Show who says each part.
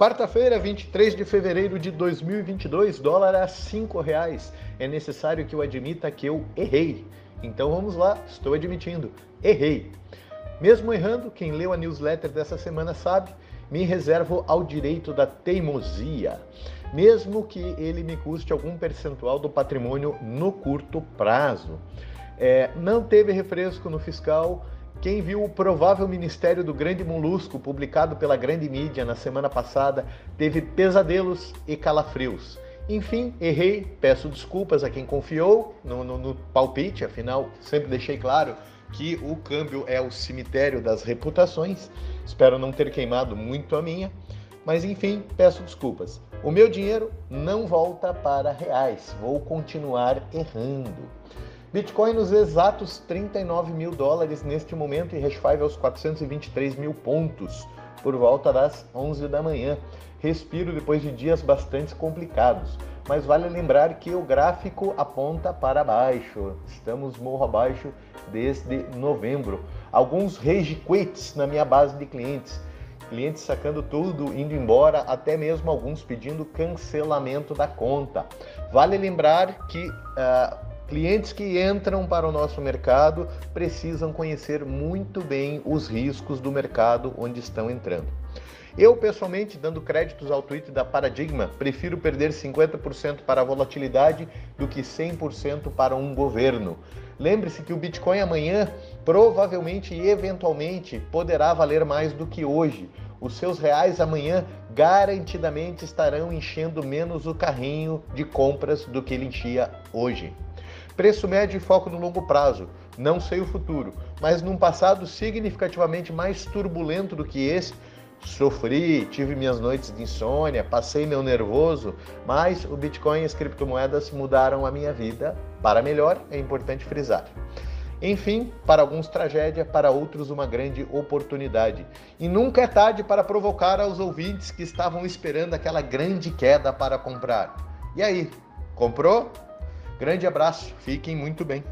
Speaker 1: Quarta-feira, 23 de fevereiro de 2022, dólar a R$ reais. É necessário que eu admita que eu errei. Então vamos lá, estou admitindo, errei. Mesmo errando, quem leu a newsletter dessa semana sabe, me reservo ao direito da teimosia, mesmo que ele me custe algum percentual do patrimônio no curto prazo. É, não teve refresco no fiscal quem viu o provável Ministério do Grande Molusco, publicado pela grande mídia na semana passada, teve pesadelos e calafrios. Enfim, errei, peço desculpas a quem confiou no, no, no, palpite, afinal, sempre deixei claro que o câmbio é o cemitério das reputações. Espero não ter queimado muito a minha, mas enfim, peço desculpas. O meu dinheiro não volta para reais, vou continuar errando. Bitcoin nos exatos 39 mil dólares neste momento e Hash 5 aos 423 mil pontos por volta das 11 da manhã. Respiro depois de dias bastante complicados, mas vale lembrar que o gráfico aponta para baixo. Estamos morro abaixo desde novembro. Alguns rage quits na minha base de clientes. Clientes sacando tudo, indo embora, até mesmo alguns pedindo cancelamento da conta. Vale lembrar que uh, Clientes que entram para o nosso mercado precisam conhecer muito bem os riscos do mercado onde estão entrando. Eu, pessoalmente, dando créditos ao tweet da Paradigma, prefiro perder 50% para a volatilidade do que 100% para um governo. Lembre-se que o Bitcoin amanhã provavelmente e eventualmente poderá valer mais do que hoje. Os seus reais amanhã garantidamente estarão enchendo menos o carrinho de compras do que ele enchia hoje. Preço médio e foco no longo prazo. Não sei o futuro, mas num passado significativamente mais turbulento do que esse, sofri, tive minhas noites de insônia, passei meu nervoso, mas o Bitcoin e as criptomoedas mudaram a minha vida para melhor, é importante frisar. Enfim, para alguns tragédia, para outros uma grande oportunidade. E nunca é tarde para provocar aos ouvintes que estavam esperando aquela grande queda para comprar. E aí, comprou? Grande abraço, fiquem muito bem.